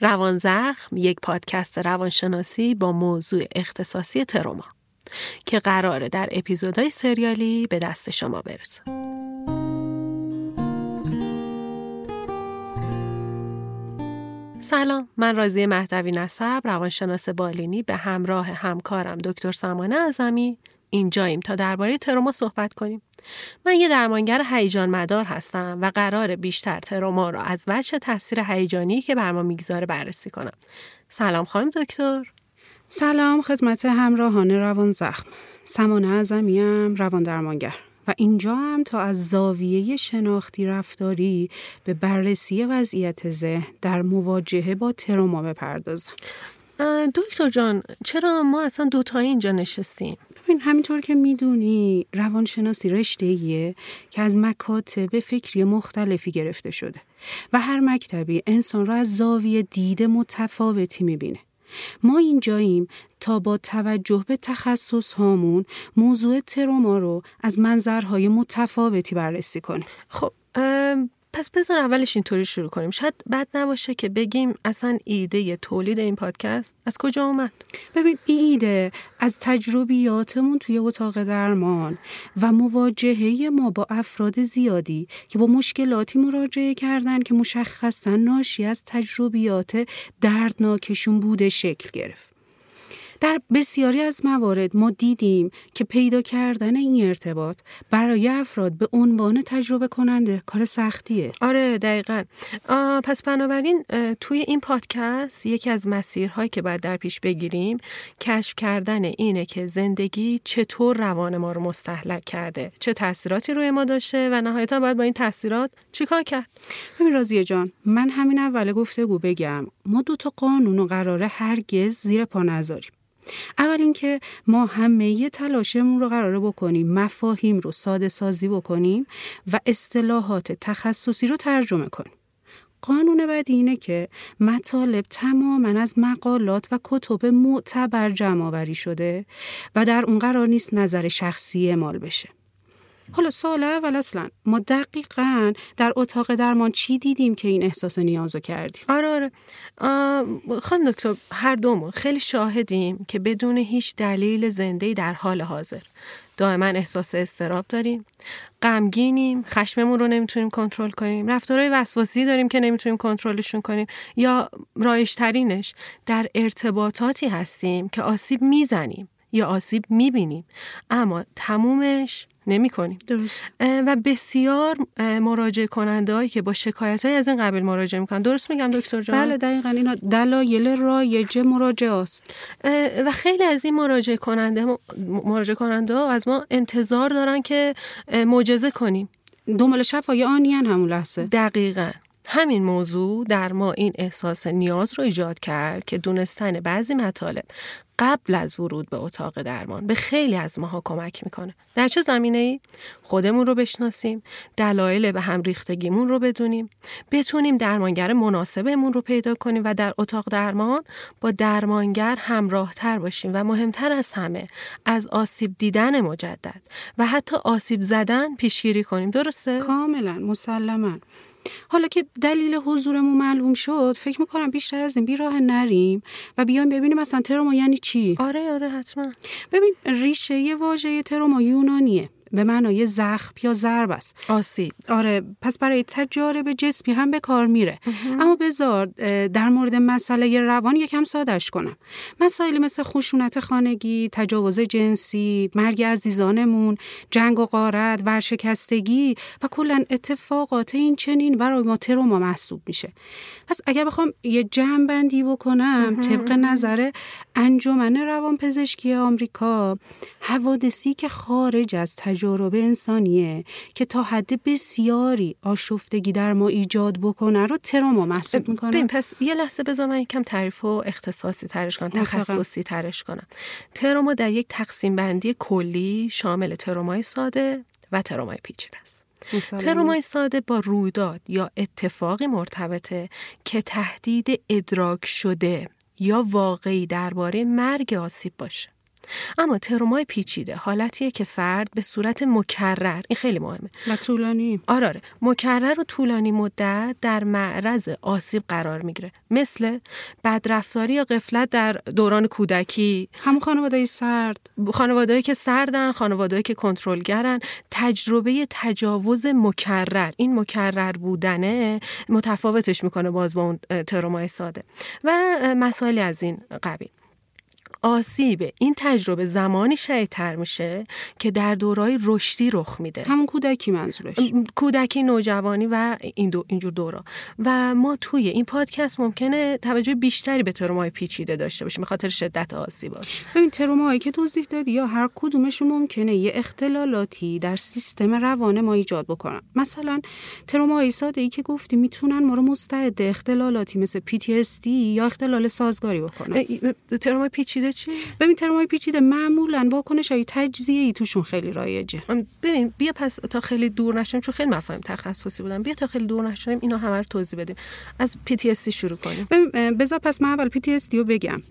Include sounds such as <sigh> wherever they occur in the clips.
روان زخم یک پادکست روانشناسی با موضوع اختصاصی تروما که قراره در اپیزودهای سریالی به دست شما برسه. سلام من رازی مهدوی نصب روانشناس بالینی به همراه همکارم دکتر سمانه اعظمی اینجاییم تا درباره تروما صحبت کنیم. من یه درمانگر هیجان مدار هستم و قرار بیشتر تروما رو از وجه تاثیر هیجانی که بر ما می‌گذاره بررسی کنم. سلام خانم دکتر. سلام خدمت همراهان روان زخم. سمانه اعظمیم روان درمانگر. و اینجا هم تا از زاویه شناختی رفتاری به بررسی وضعیت ذهن در مواجهه با تروما بپردازم. دکتر جان چرا ما اصلا دوتایی اینجا نشستیم؟ ببین همینطور که می‌دونی روانشناسی رشته ایه که از مکاتب فکری مختلفی گرفته شده و هر مکتبی انسان را از زاویه دید متفاوتی می‌بینه. ما اینجاییم تا با توجه به تخصص هامون موضوع تروما رو از منظرهای متفاوتی بررسی کنیم. خب پس بذار اولش اینطوری شروع کنیم. شاید بد نباشه که بگیم اصلا ایده تولید این پادکست از کجا اومد؟ ببین این ایده از تجربیاتمون توی اتاق درمان و مواجهه ما با افراد زیادی که با مشکلاتی مراجعه کردن که مشخصا ناشی از تجربیات دردناکشون بوده شکل گرفت. در بسیاری از موارد ما دیدیم که پیدا کردن این ارتباط برای افراد به عنوان تجربه کننده کار سختیه. آره دقیقا. پس بنابراین توی این پادکست یکی از مسیرهایی که باید در پیش بگیریم کشف کردن اینه که زندگی چطور روان ما رو مستحلک کرده چه تاثیراتی روی ما داشته و نهایتا باید با این تاثیرات چیکار کرد؟ ببین راضیه جان من همین اول گفتگو بگم ما دو تا قانون و قراره هرگز زیر پا نذاریم. اول اینکه ما همه تلاشمون رو قراره بکنیم مفاهیم رو ساده سازی بکنیم و اصطلاحات تخصصی رو ترجمه کنیم. قانون بعدی اینه که مطالب تماما از مقالات و کتب معتبر جمع شده و در اون قرار نیست نظر شخصی اعمال بشه. حالا سال اول اصلا ما دقیقا در اتاق درمان چی دیدیم که این احساس نیازو کردیم؟ آره آره. خانم دکتر هر دومون خیلی شاهدیم که بدون هیچ دلیل زنده در حال حاضر. دائما احساس استراب داریم. غمگینیم خشممون رو نمی‌تونیم کنترل کنیم. رفتارهای وسواسی داریم که نمی‌تونیم کنترلشون کنیم. یا رایشترینش در ارتباطاتی هستیم که آسیب می‌زنیم. یا آسیب می‌بینیم. اما تمومش نمی کنیم. درست. و بسیار مراجعه کننده هایی که با شکایت های از این قبیل مراجعه می‌کنن. درست میگم دکتر جان؟ بله دقیقا اینا دلایل رایج مراجعه است و خیلی از این مراجعه کننده مراجعه کننده ها از ما انتظار دارن که معجزه کنیم. دنبال شفای آنیان همون لحظه. دقیقا. همین موضوع در ما این احساس نیاز رو ایجاد کرد که دونستن بعضی مطالب قبل از ورود به اتاق درمان به خیلی از ماها کمک می‌کنه. در چه زمینه ای؟ خودمون رو بشناسیم، دلایل به هم ریختگیمون رو بدونیم، بتونیم درمانگر مناسبمون رو پیدا کنیم و در اتاق درمان با درمانگر همراه تر باشیم و مهمتر از همه از آسیب دیدن مجدد و حتی آسیب زدن پیشگیری کنیم. درسته؟ کاملا مسلما حالا که دلیل حضورمون معلوم شد فکر می‌کنم بیشتر از این بیراه نریم و بیایم ببینیم مثلا تروما یعنی چی؟ آره آره حتما. ببین ریشه واژه تروما یونانیه. به معنای زخم یا ضرب است. آسیب. آره پس برای تجارب جسمی هم به کار میره. اما بذار در مورد مسئله روان یکم سادش کنم. مسائلی مثل خشونت خانگی تجاوز جنسی مرگ عزیزانمون جنگ و غارت ورشکستگی و کلا اتفاقات این چنین برای ما تروما محسوب میشه. پس اگر بخوام یه جمع بندی بکنم طبق نظر انجمن روانپزشکی آمریکا حوادثی که خارج از تجارب انسانیه که تا حد بسیاری آشفتگی در ما ایجاد بکنه رو تروما محسوب می‌کنه. ببین پس یه لحظه بذار من یکم تعریف و اختصاصی ترش کنم تخصصی ترش کنم. تروما در یک تقسیم بندی کلی شامل ترومای ساده و ترومای پیچیده است. ترومای ساده با رویداد یا اتفاقی مرتبطه که تهدید ادراک شده یا واقعی درباره مرگ آسیب باشه. اما ترومای پیچیده حالتیه که فرد به صورت مکرر این خیلی مهمه. و طولانی. آره, آره. مکرر و طولانی مدت در معرض آسیب قرار می‌گیره. مثل بدرفتاری یا قفلت در دوران کودکی. همون خانواده سرد. خانوادهایی که سردن خانوادهایی که کنترلگرن. تجربه تجاوز مکرر. این مکرر بودنه متفاوتش می‌کنه باز با اون ترومای ساده. و مسائلی از این قبیل. آسیب این تجربه زمانی شدیدتر میشه که در دورای رشدی رخ میده. همون کودکی منظورش. کودکی نوجوانی و این دو اینجور دورا. و ما توی این پادکست ممکنه توجه بیشتری به ترومای پیچیده داشته باشیم به خاطر شدت آسیباش ببین ترومایی که توضیح دادی یا هر کدومشون ممکنه یه اختلالاتی در سیستم روان ما ایجاد بکنن. مثلا ترومای ساده ای که گفتی می‌تونن ما رو مستعد اختلالاتی مثل PTSD یا اختلال سازگاری بکنن. ترومای پیچیده چی؟ ببین ترومای پیچیده معمولا واکنش های تجزیه ای توشون خیلی رایجه. ببین بیا پس تا خیلی دور نشیم چون خیلی مفاهیم تخصصی بودن. بیا تا خیلی دور نشیم اینا همه رو توضیح بدیم. از PTSD شروع کنیم. بذار پس من اول PTSD رو بگم.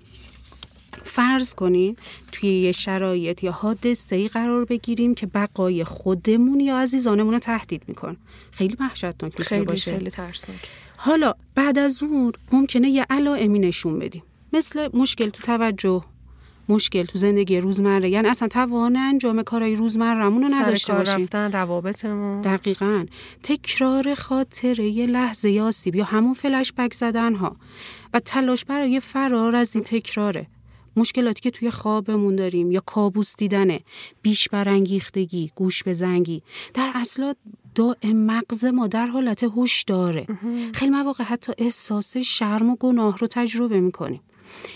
فرض کنین توی یه شرایط یا حادثه ای قرار بگیریم که بقای خودمون یا عزیزانمون رو تهدید میکن خیلی وحشتناک خیلی باشه. خیلی ترسناک. حالا بعد از اون ممکنه یه علائمی نشون بدیم. مثل مشکل تو توجه مشکل تو زندگی روزمره. یعنی اصلا توان انجام کارهای روزمرهمون رو نداشته باشیم رفتن روابطمون. دقیقا. تکرار خاطره یه لحظه آسیب یا همون فلش بک زدن ها و تلاش برای فرار از این تکراره. مشکلاتی که توی خوابمون داریم یا کابوس دیدنه. بیش برانگیختگی گوش به زنگی. در اصلا دائم مغز ما در حالت هوش داره. خیلی مواقع حتی احساس شرم و گناه رو تجربه می‌کنیم.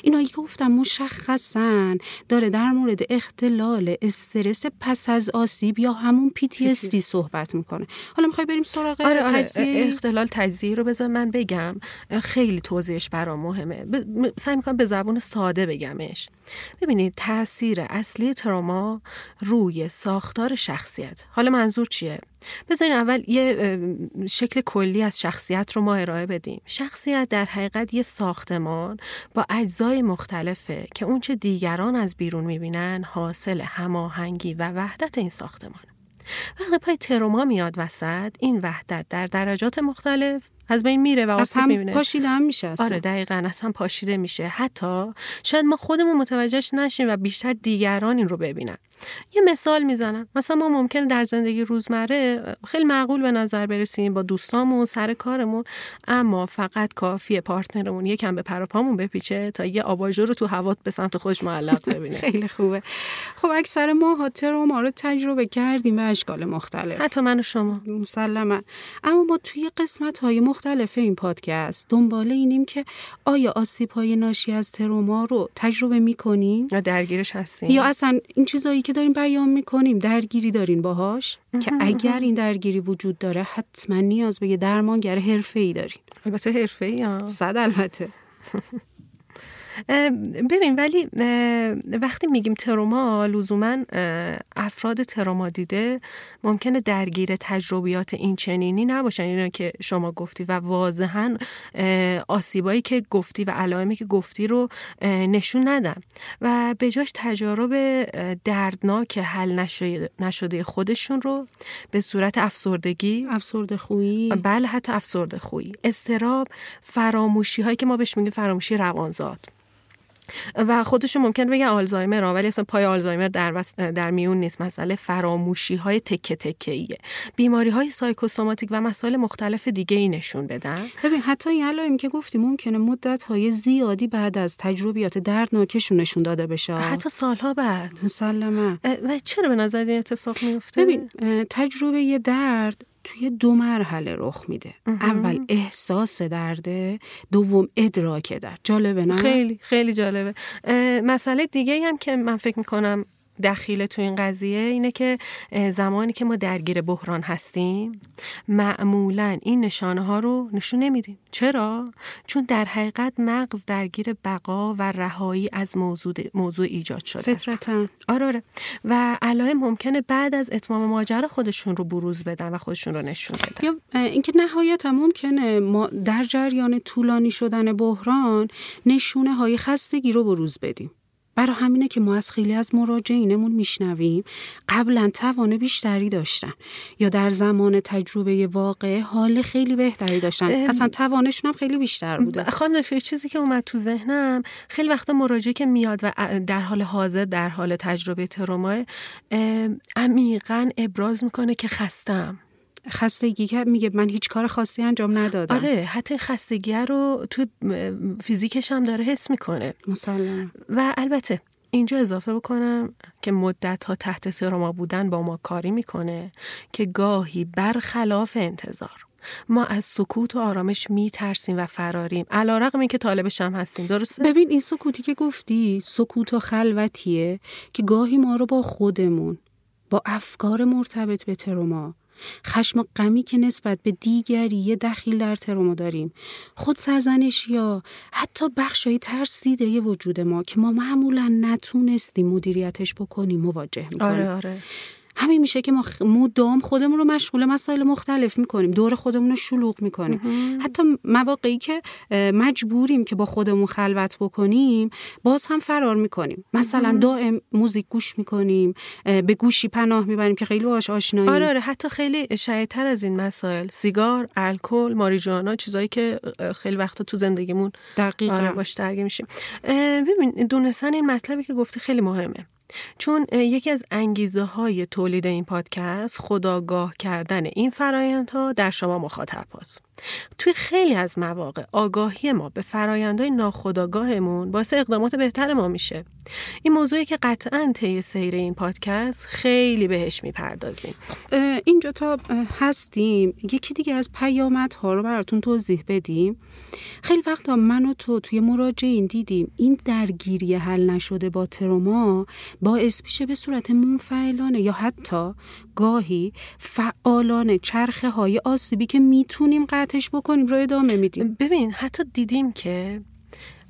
اینایی که گفتم مشخصا داره در مورد اختلال استرس پس از آسیب یا همون PTSD صحبت می‌کنه. حالا می‌خوای بریم سراغ آره آره اختلال تجزیه رو بذار من بگم. خیلی توضیحش برام مهمه. ب... سعی می‌کنم به زبون ساده بگمش. ببینید تاثیر اصلی تراما روی ساختار شخصیت. حالا منظور چیه؟ بذارین اول یه شکل کلی از شخصیت رو ما ارائه بدیم. شخصیت در حقیقت یه ساختمان با اجزای مختلفه که اونچه دیگران از بیرون می‌بینن حاصل هماهنگی و وحدت این ساختمان وقتی پای تروما میاد وسط این وحدت در درجات مختلف از بین میره و آسیب می‌بینه. پاشیده هم میشه اصلا. آره دقیقا هم پاشیده میشه. حتی شاید ما خودمون متوجهش نشیم و بیشتر دیگران این رو ببینن. یه مثال می‌زنم. مثلا ما ممکنه در زندگی روزمره خیلی معقول به نظر برسیم با دوستامون سر کارمون اما فقط کافیه partner مون یکم به پر و پامون بپیچه تا یه آباژور رو تو هوا به سمت خودش معلق <laughs> ببینه. خیلی خوبه. خب اکثر ما ها تروما رو تجربه کردیم به اشکال مختلف. حتی من و شما. مسلما. اما ما توی قسمت های مختلف این پادکست دنبال اینیم که آیا آسیب های ناشی از تروما رو تجربه می‌کنیم؟ یا درگیرش هستیم؟ یا اصلا این چیزایی که داریم بیان می‌کنیم درگیری دارین باهاش؟ که اگر این درگیری وجود داره حتما نیاز به یه درمانگر حرفه‌ای دارین. البته حرفه‌ای ها صد البته. <laughs> ببین ولی وقتی میگیم تروما لزوما افراد تروما دیده ممکنه درگیر تجربیات این چنینی نباشن. اینا که شما گفتی و واضحا آسیبایی که گفتی و علائمی که گفتی رو نشون ندن. و به جاش تجارب دردناک حل نشده خودشون رو به صورت افسردگی. افسرده خویی. بله حتی افسرده خویی. استراب فراموشی هایی که ما بهش میگیم فراموشی روانزاد. و خودشون ممکن بگن آلزایمر ولی اصلا پای آلزایمر در, در میون نیست. مسئله فراموشی های تکه تکه ایه بیماری های سایکوسوماتیک و مسائل مختلف دیگه ای نشون بدن. ببین حتی این علائمی که گفتی ممکنه مدت های زیادی بعد از تجربیات دردناکشون نشون داده بشه. حتی سالها بعد. مسلما و چرا به نظر این اتفاق میفته ببین تجربه درد توی دو مرحله رخ میده. اول احساس درده دوم ادراک درد. جالبه نه؟ خیلی خیلی جالبه. مسئله دیگه هم که من فکر می‌کنم دخیل تو این قضیه اینه که زمانی که ما درگیر بحران هستیم معمولا این نشانه ها رو نشون نمیدیم. چرا؟ چون در حقیقت مغز درگیر بقا و رهایی از موضوع موضوع ایجاد شده فطرتا. آره آره. و علائم ممکنه بعد از اتمام ماجرا خودشون رو بروز بدن و خودشون رو نشون بدن. یا اینکه نهایت ممکنه ما در جریان طولانی شدن بحران نشونه های خستگی رو بروز بدیم. برای همینه که ما از خیلی از مراجعینمون میشنویم قبلا توان بیشتری داشتن یا در زمان تجربه واقع حال خیلی بهتری داشتن. اصلا توانشون هم خیلی بیشتر بوده. خواهم دکتر چیزی که اومد تو ذهنم خیلی وقتا مراجعه که میاد و در حال حاضر در حال تجربه تروما عمیقا ابراز می‌کنه که خستم خستگی که میگه من هیچ کار خاصی انجام ندادم. آره حتی خستگی رو تو فیزیکش هم داره حس می‌کنه. مسلم و البته اینجا اضافه بکنم که مدت ها تحت تروما بودن با ما کاری می‌کنه که گاهی برخلاف انتظار. ما از سکوت و آرامش میترسیم و فراریم. علا رقم این که طالبش هم هستیم درسته؟ ببین این سکوتی که گفتی سکوت و خلوتیه که گاهی ما رو با خودمون با افکار مرتبط به تروما خشم و غمی که نسبت به دیگری یه دخیل در تروما داریم. خود سرزنش یا حتی بخشای ترسیده وجود ما که ما معمولا نتونستیم مدیریتش بکنیم مواجه می‌کنیم. آره آره. همین میشه که ما مدام خودمون رو مشغول مسائل مختلف می‌کنیم. دور خودمون رو شلوغ می‌کنیم. حتی مواقعی که مجبوریم که با خودمون خلوت بکنیم باز هم فرار می‌کنیم. مثلا دائم موزیک گوش می‌کنیم به گوشی پناه می‌بریم که خیلی باش آشنایی آره آره. حتی خیلی شایدتر از این مسائل. سیگار الکل ماریجوانا چیزایی که خیلی وقتا تو زندگیمون دقیقا. آره باش درگیر میشیم. ببین دونستن این مطلبی که گفتی خیلی مهمه. چون یکی از انگیزه های تولید این پادکست خداگاه کردن این فرایندها در شما مخاطب هاست. توی خیلی از مواقع آگاهی ما به فرایندهای ناخداگاهمون باعث اقدامات بهتر ما میشه. این موضوعی که قطعا طی سیر این پادکست خیلی بهش می‌پردازیم. اینجا تا هستیم. یکی دیگه از پیامدها رو براتون توضیح بدیم. خیلی وقتا من و تو توی مراجعین دیدیم. این درگیری حل نشده با تروما باعث میشه به صورت منفعلانه یا حتی گاهی فعالانه چرخه های آسیبی که می‌تونیم قطعش بکنیم رو ادامه میدیم. ببین حتی دیدیم که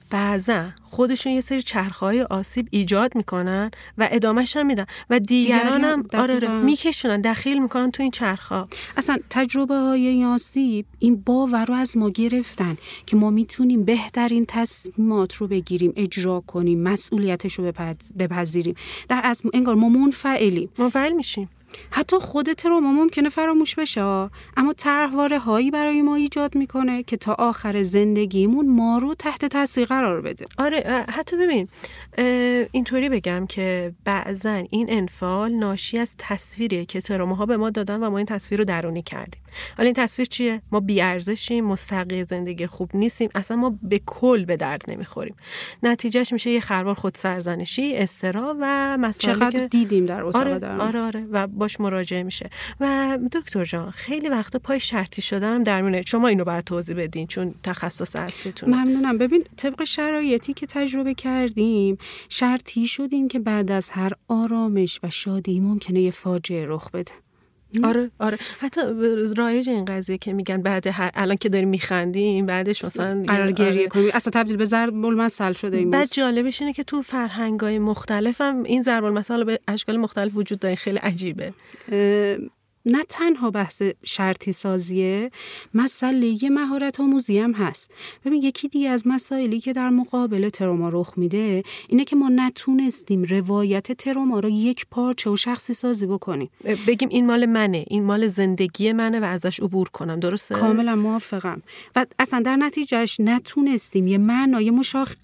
بعضا خودشون یه سری چرخهای آسیب ایجاد می‌کنن و ادامهش هم میدن. و دیگران هم آره, آره میکشونن دخیل می‌کنن تو این چرخها. اصلا تجربه های این آسیب این باور رو از ما گرفتن که ما می‌تونیم بهترین تصمیمات رو بگیریم اجرا کنیم مسئولیتش رو بپذیریم. در از انگار ما منفعلیم. منفعل میشیم. حتی خود تروما ممکنه فراموش بشه اما طرحواره هایی برای ما ایجاد می‌کنه که تا آخر زندگیمون ما رو تحت تاثیر قرار بده. آره حتی ببین اینطوری بگم که بعضا این انفال ناشی از تصویریه که ها به ما دادن و ما این تصویر رو درونی کردیم. حالا این تصویر چیه؟ ما بیارزشیم مستقی زندگی خوب نیستیم اصلا ما به کل به درد نمی‌خوریم. نتیجهش میشه یه خروار خود سرزنشی استرا و مسائلی چقدر دیدیم در اتاق آره, آره آره و باش مراجعه میشه. و دکتر جان خیلی وقتا پای شرطی شدنم در میونه شما اینو باید توضیح بدین چون تخصص اصلیتون ممنونم. ببین طبق شرایطی که تجربه کردیم شرطی شدیم که بعد از هر آرامش و شادی ممکنه یه فاجعه رخ بده. آره آره. حتی رایج این قضیه که میگن بعد الان که داریم میخندیم بعدش مثلا قرار گریه آره. کنیم. اصلا تبدیل به ضرب المثل شده این بعد جالبش اینه که تو فرهنگای مختلف هم این ضرب المثل به اشکال مختلف وجود داره. خیلی عجیبه. نه تنها بحث شرطی سازیه مسئله مهارت آموزی هم هست. ببین یکی دیگه از مسائلی که در مقابل تروما رخ میده اینه که ما نتونستیم روایت تروما رو یک پارچه و شخصی سازی بکنیم. بگیم این مال منه این مال زندگی منه و ازش عبور کنم درسته؟ کاملا موافقم. و اصلا در نتیجهش نتونستیم یه معنای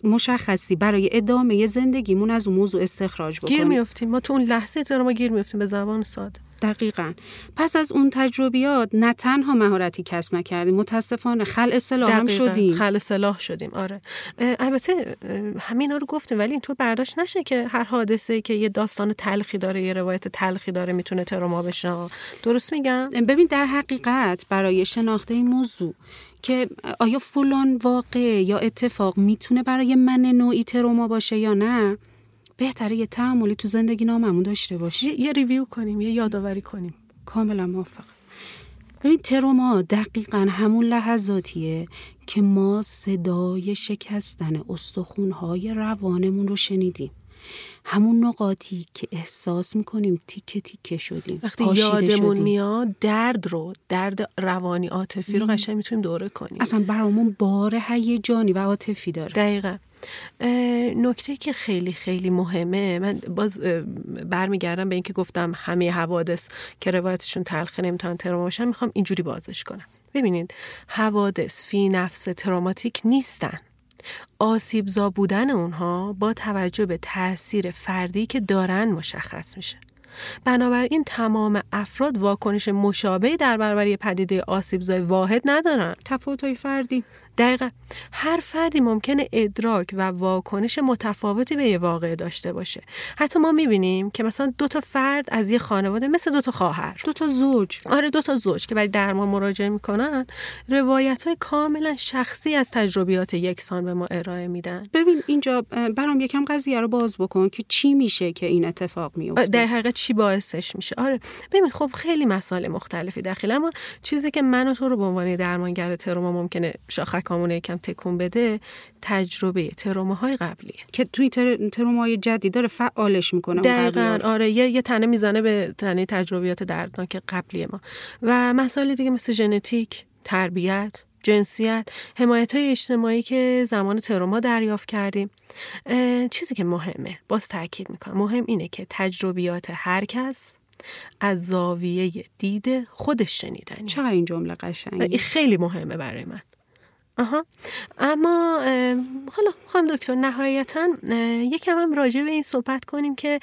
مشخصی برای ادامه زندگیمون از اون موضوع استخراج بکنیم. گیر میافتیم. ما تو اون لحظه تروما گیر میافتیم به زبان ساده. دقیقا. پس از اون تجربیات نه تنها مهارتی کسب نکردیم متاسفانه خل اصلاح هم شدیم. خل اصلاح شدیم آره. البته همینا رو گفتیم ولی اینطور برداشت نشه که هر حادثه که یه داستان تلخی داره یه روایت تلخی داره می‌تونه تروما بشه. درست میگم؟ ببین در حقیقت برای شناخته این موضوع که آیا فلان واقع یا اتفاق می‌تونه برای من نوعی تروما باشه یا نه بهتره یه تعاملی تو زندگی ناممون داشته باشی. یه, ریویو کنیم یه یادآوری کنیم. کاملا موافق ببین تروما دقیقا همون لحظاتیه که ما صدای شکستن استخونهای روانمون رو شنیدیم. همون نقاطی که احساس می‌کنیم تیکه تیکه شدیم وقتی یادمون میاد درد رو درد روانی عاطفی رو قشنگ می‌تونیم دوره کنیم. اصلا برامون بار هیجانی و عاطفی داره. دقیقا. نکته که خیلی خیلی مهمه من باز برمیگردم به اینکه گفتم همه حوادث که روایتشون تلخه نمی‌تونن تروما باشن می‌خوام اینجوری بازش کنم. ببینید حوادث فی نفس تروماتیک نیستن. آسیبزا بودن اونها با توجه به تاثیر فردی که دارن مشخص میشه. بنابراین تمام افراد واکنش مشابهی در برابر پدیده آسیبزای واحد ندارن. تفاوت‌های فردی. دقیقا. هر فردی ممکنه ادراک و واکنش متفاوتی به یه واقعه داشته باشه. حتی ما می‌بینیم که مثلا دو تا فرد از یه خانواده مثل دو تا خواهر. دو تا زوج. آره دو تا زوج که برای درمان مراجعه می‌کنن روایت های کاملا شخصی از تجربیات یکسان به ما ارائه میدن. ببین اینجا برام یکم قضیه رو باز بکن که چی میشه که این اتفاق میفته در حقیقت چی باعثش میشه. آره. ببین خب خیلی مسائل مختلفی داخل اما چیزی که من و تو رو به عنوان درمانگر تروما ممکنه شاخکامون یکم تکون بده تجربه تروماهای قبلیه. که توی تر... ترومای جدید داره فعالش می‌کنه دقیقا آره یه, یه تنه می‌زنه به تنه تجربیات دردناک قبلی ما. و مسائل دیگه مثل ژنتیک تربیت جنسیت حمایت های اجتماعی که زمان تروما دریافت کردیم. چیزی که مهمه باز تاکید می‌کنم مهم اینه که تجربیات هر کس از زاویه دید خودش شنیدنی چقدر این جمله قشنگی خیلی مهمه برای من. آها. اما حالا خانم دکتر نهایتا یکم هم راجع به این صحبت کنیم که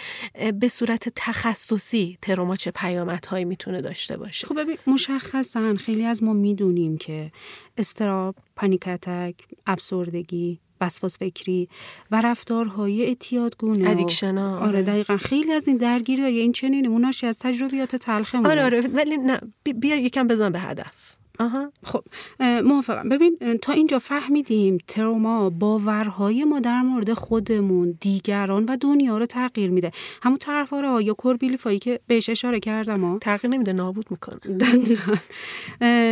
به صورت تخصصی تروما چه پیامدهایی می‌تونه داشته باشه. خب ببین مشخصا خیلی از ما می‌دونیم که اضطراب پانیک افسردگی وسواس فکری و رفتارهای اعتیادگونه addiction آره. آره دقیقا خیلی از این درگیری های این چنینی ناشی از تجربیات تلخه آره آره ولی نه بیا یکم بزن به هدف. آها. خب موافقم. ببین تا اینجا فهمیدیم تروما باورهای ما در مورد خودمون دیگران و دنیا رو تغییر میده. همون طرفدارا یا کوربیلیفایی که بهش اشاره کردم ها. تغییر نمیده نابود می‌کنه.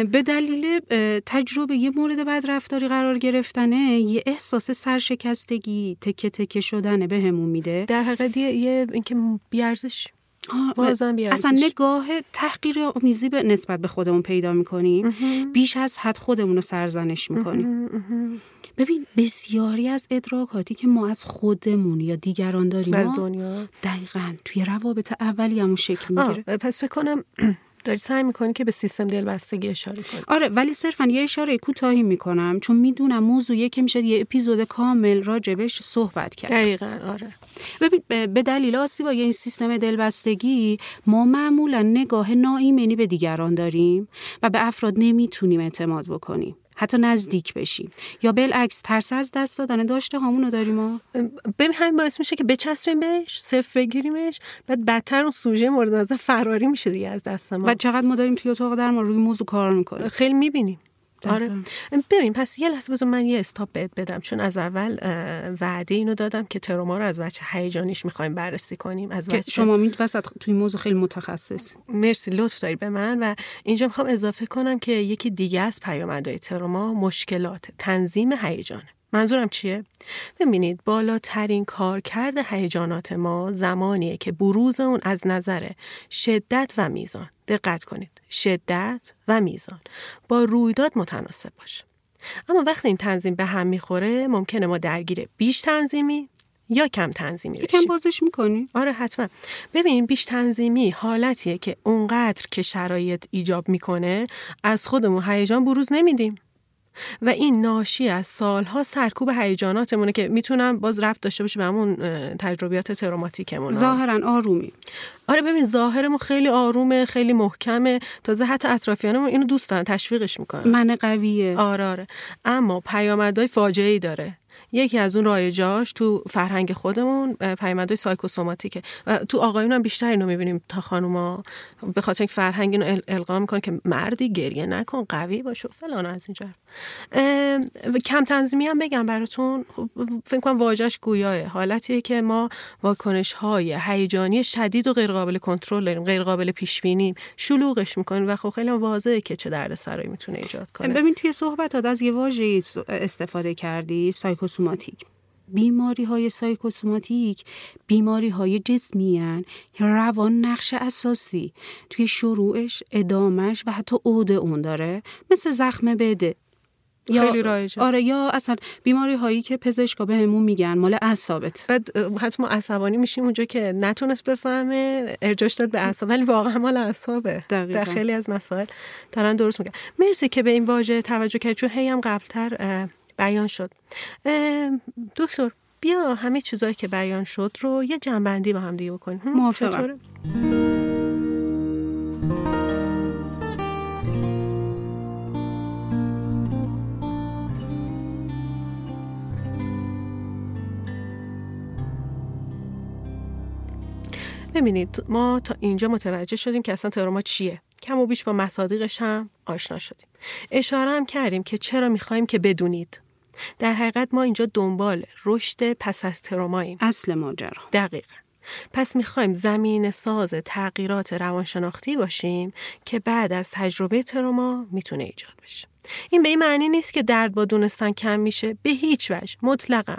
به دلیل تجربه یه مورد بد رفتاری قرار گرفتنه یه احساس سرشکستگی تکه تکه شدنه بهمون همون میده. در حقیقت یه اینکه بیارزش اصلا نگاه تحقیر آمیزی به نسبت به خودمون پیدا می‌کنیم بیش از حد خودمون رو سرزنش می‌کنیم ببین بسیاری از ادراکاتی که ما از خودمون یا دیگران داریم از دنیا. دقیقا توی روابط اولی همون شکل می‌گیره. پس فکر کنم داری سعی می‌کنی که به سیستم دلبستگی اشاره کنی. آره ولی صرفا یه اشاره کوتاهی می‌کنم چون می‌دونم موضوعیه که میشه یه اپیزود کامل راجبش صحبت کرد. دقیقا آره. ببین به دلیل آسیبای این سیستم دلبستگی ما معمولا نگاه ناایمنی به دیگران داریم و به افراد نمی‌تونیم اعتماد بکنیم. حتی نزدیک بشیم یا بالعکس ترس از دست دادن داشته همون رو داریم ما؟ ببین همین باعث میشه که بچسبیم بهش صفر بگیریمش بعد بدتر اون سوژه مورد نظر فراری میشه دیگه از دست ما. و چقدر ما داریم توی اتاق در ما روی موضوع کار می‌کنیم. خیلی می‌بینیم. آره. ببین پس یه لحظه بذار من یه استاپ بهت بدم. چون از اول وعده اینو دادم که تروما رو از بچه هیجانیش می‌خوایم بررسی کنیم. از که شما می وسط توی موضوع خیلی متخصص. مرسی لطف داری به من. و اینجا می‌خوام اضافه کنم که یکی دیگه از پیامدهای تروما مشکلات تنظیم هیجانه منظورم چیه؟ ببینید بالاترین کارکرد هیجانات ما زمانیه که بروز اون از نظر شدت و میزان. دقت کنید. شدت و میزان. با رویداد متناسب باشه اما وقتی این تنظیم به هم می‌خوره ممکنه ما درگیر بیش تنظیمی یا کم تنظیمی بشیم. کم بازش می‌کنی؟ آره حتما. ببین بیش تنظیمی حالتیه که اونقدر که شرایط ایجاب می‌کنه از خودمون هیجان بروز نمیدیم. و این ناشی از سالها سرکوب هیجاناتمونه که می‌تونم باز رفت داشته باشه به همون تجربیات تروماتیکمون. ظاهرا آرومی آره ببین ظاهرمون خیلی آرومه خیلی محکمه. تازه حتی اطرافیانمون اینو دوست دارن تشویقش می‌کنن. من قویه. آره آره. اما پیامدهای فاجعه ای داره. یکی از اون رایجاش تو فرهنگ خودمون پیامدهای سایکوسوماتیکه. و تو آقایون هم بیشتر اینو می‌بینیم تا خانوما به خاطر اینکه فرهنگ اینو القا می‌کنه که مردی گریه نکن قوی باش و فلان از اینجا کم تنظیمی هم بگم براتون. خب فکر کنم واژش گویاه. حالتیه که ما واکنش های هیجانی شدید و غیر قابل کنترل داریم غیر قابل پیش بینیم شلوغش می‌کنیم و خب خیلی واضحه که چه دردسرایی می‌تونه ایجاد کنه. ببین توی صحبتات از یه واژه استفاده کردی سایکوسوماتیک. بیماری های سایکوسوماتیک بیماری های جسمی هن. روان نقش اساسی توی شروعش ادامش و حتی عود اون داره مثل زخم بده خیلی رایجه. آره یا اصلا بیماری هایی که پزشکا بهمون میگن مال اعصابت. بعد حتی ما عصبانی میشیم اونجا که نتونست بفهمه ارجاش داد به اعصاب. ولی واقعا مال اعصابه. در خیلی از مسائل دارن درست میگن. مرسی که به این واژه توجه کرد. چون هی هم قبلتر بیان شد. دکتر بیا همه چیزایی که بیان شد رو یه جنبندی با هم دیگه بکنیم. موافقم. ببینید ما تا اینجا متوجه شدیم که اصلا تروما چیه. کم و بیش با مصادیقش هم آشنا شدیم. اشاره هم کردیم که چرا می‌خوایم که بدونید. در حقیقت ما اینجا دنبال رشد پس از تروماییم. اصل ماجرا. دقیقا. پس می‌خوایم زمین ساز تغییرات روانشناختی باشیم که بعد از تجربه تروما می‌تونه ایجاد بشه. این به این معنی نیست که درد با دونستن کم میشه. به هیچ وجه. مطلقا.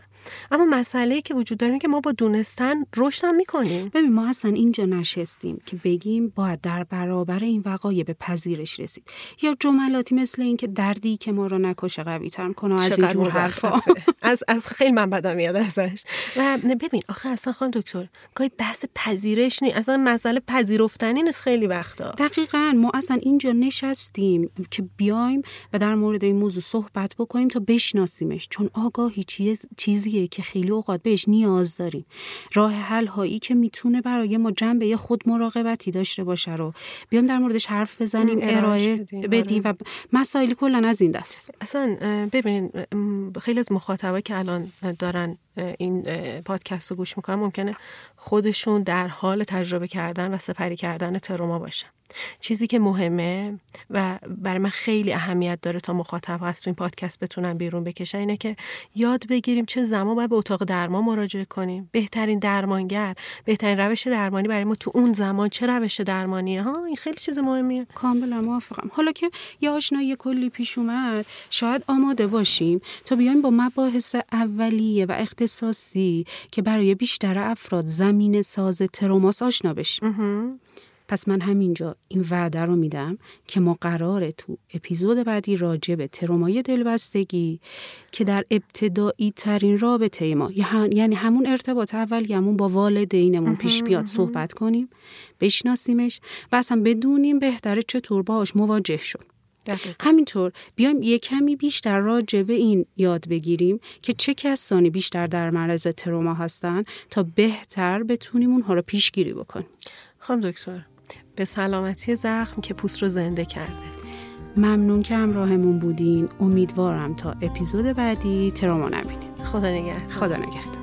اما مسئله که وجود داره که ما با دونستن رشد هم می‌کنیم. ببین ما اصلا اینجا نشستیم که بگیم باید در برابر این وقایع به پذیرش رسید. یا جملاتی مثل این که دردی که ما رو نکشه قوی تر کنه از اینجور حرفا. <laughs> از از خیلی من بدم میاد ازش. و ببین آخه اصلا خانم دکتر گاهی بحث پذیرش نیست اصلا مسئله پذیرفتنی نیست خیلی وقتا. دقیقا ما اصلا اینجا نشستیم که بیایم و در مورد این موضوع صحبت بکنیم تا بشناسیمش. چون آگاهی چیز چیزی که خیلی اوقات بهش نیاز داریم. راه حل هایی که می‌تونه برای ما جنبه خود مراقبتی داشته باشه رو بیام در موردش حرف بزنیم ارائه بدیم. آره. و مسائلی کلا از این دست. اصلا ببینید خیلی از مخاطبا که الان دارن این پادکست رو گوش می‌کنن ممکنه خودشون در حال تجربه کردن و سپری کردن تروما باشن. چیزی که مهمه و برای من خیلی اهمیت داره تا مخاطب هست تو این پادکست بتونن بیرون بکشن اینه که یاد بگیریم چه زمان باید به اتاق درمان مراجعه کنیم. بهترین درمانگر بهترین روش درمانی برای ما تو اون زمان چه روش درمانیه؟ ها این خیلی چیز مهمیه. کاملا موافقم. حالا که یه آشنایی کلی پیش اومد شاید آماده باشیم تا بیایم با مباحث اولیه و اختصاصی که برای بیشتر افراد زمین ساز تروماس آشنا بشیم. پس من همینجا این وعده رو میدم که ما قراره تو اپیزود بعدی راجع به ترومای دلبستگی که در ابتدایی ترین رابطه ما یعنی همون ارتباط اولیمون با والدینمون پیش بیاد صحبت کنیم بشناسیمش و اصلا بدونیم بهتره چطور باهاش مواجه شد. همینطور بیایم یه کمی بیشتر راجع به این یاد بگیریم که چه کسانی بیشتر در معرض تروما هستن تا بهتر بتونیم اونها رو پیشگیری بکنیم. خانم دکتر به سلامتی زخم که پوست رو زنده کرده. ممنون که همراهمون بودین. امیدوارم تا اپیزود بعدی تراما نبینید خدا نگهدار. خدا نگهدار.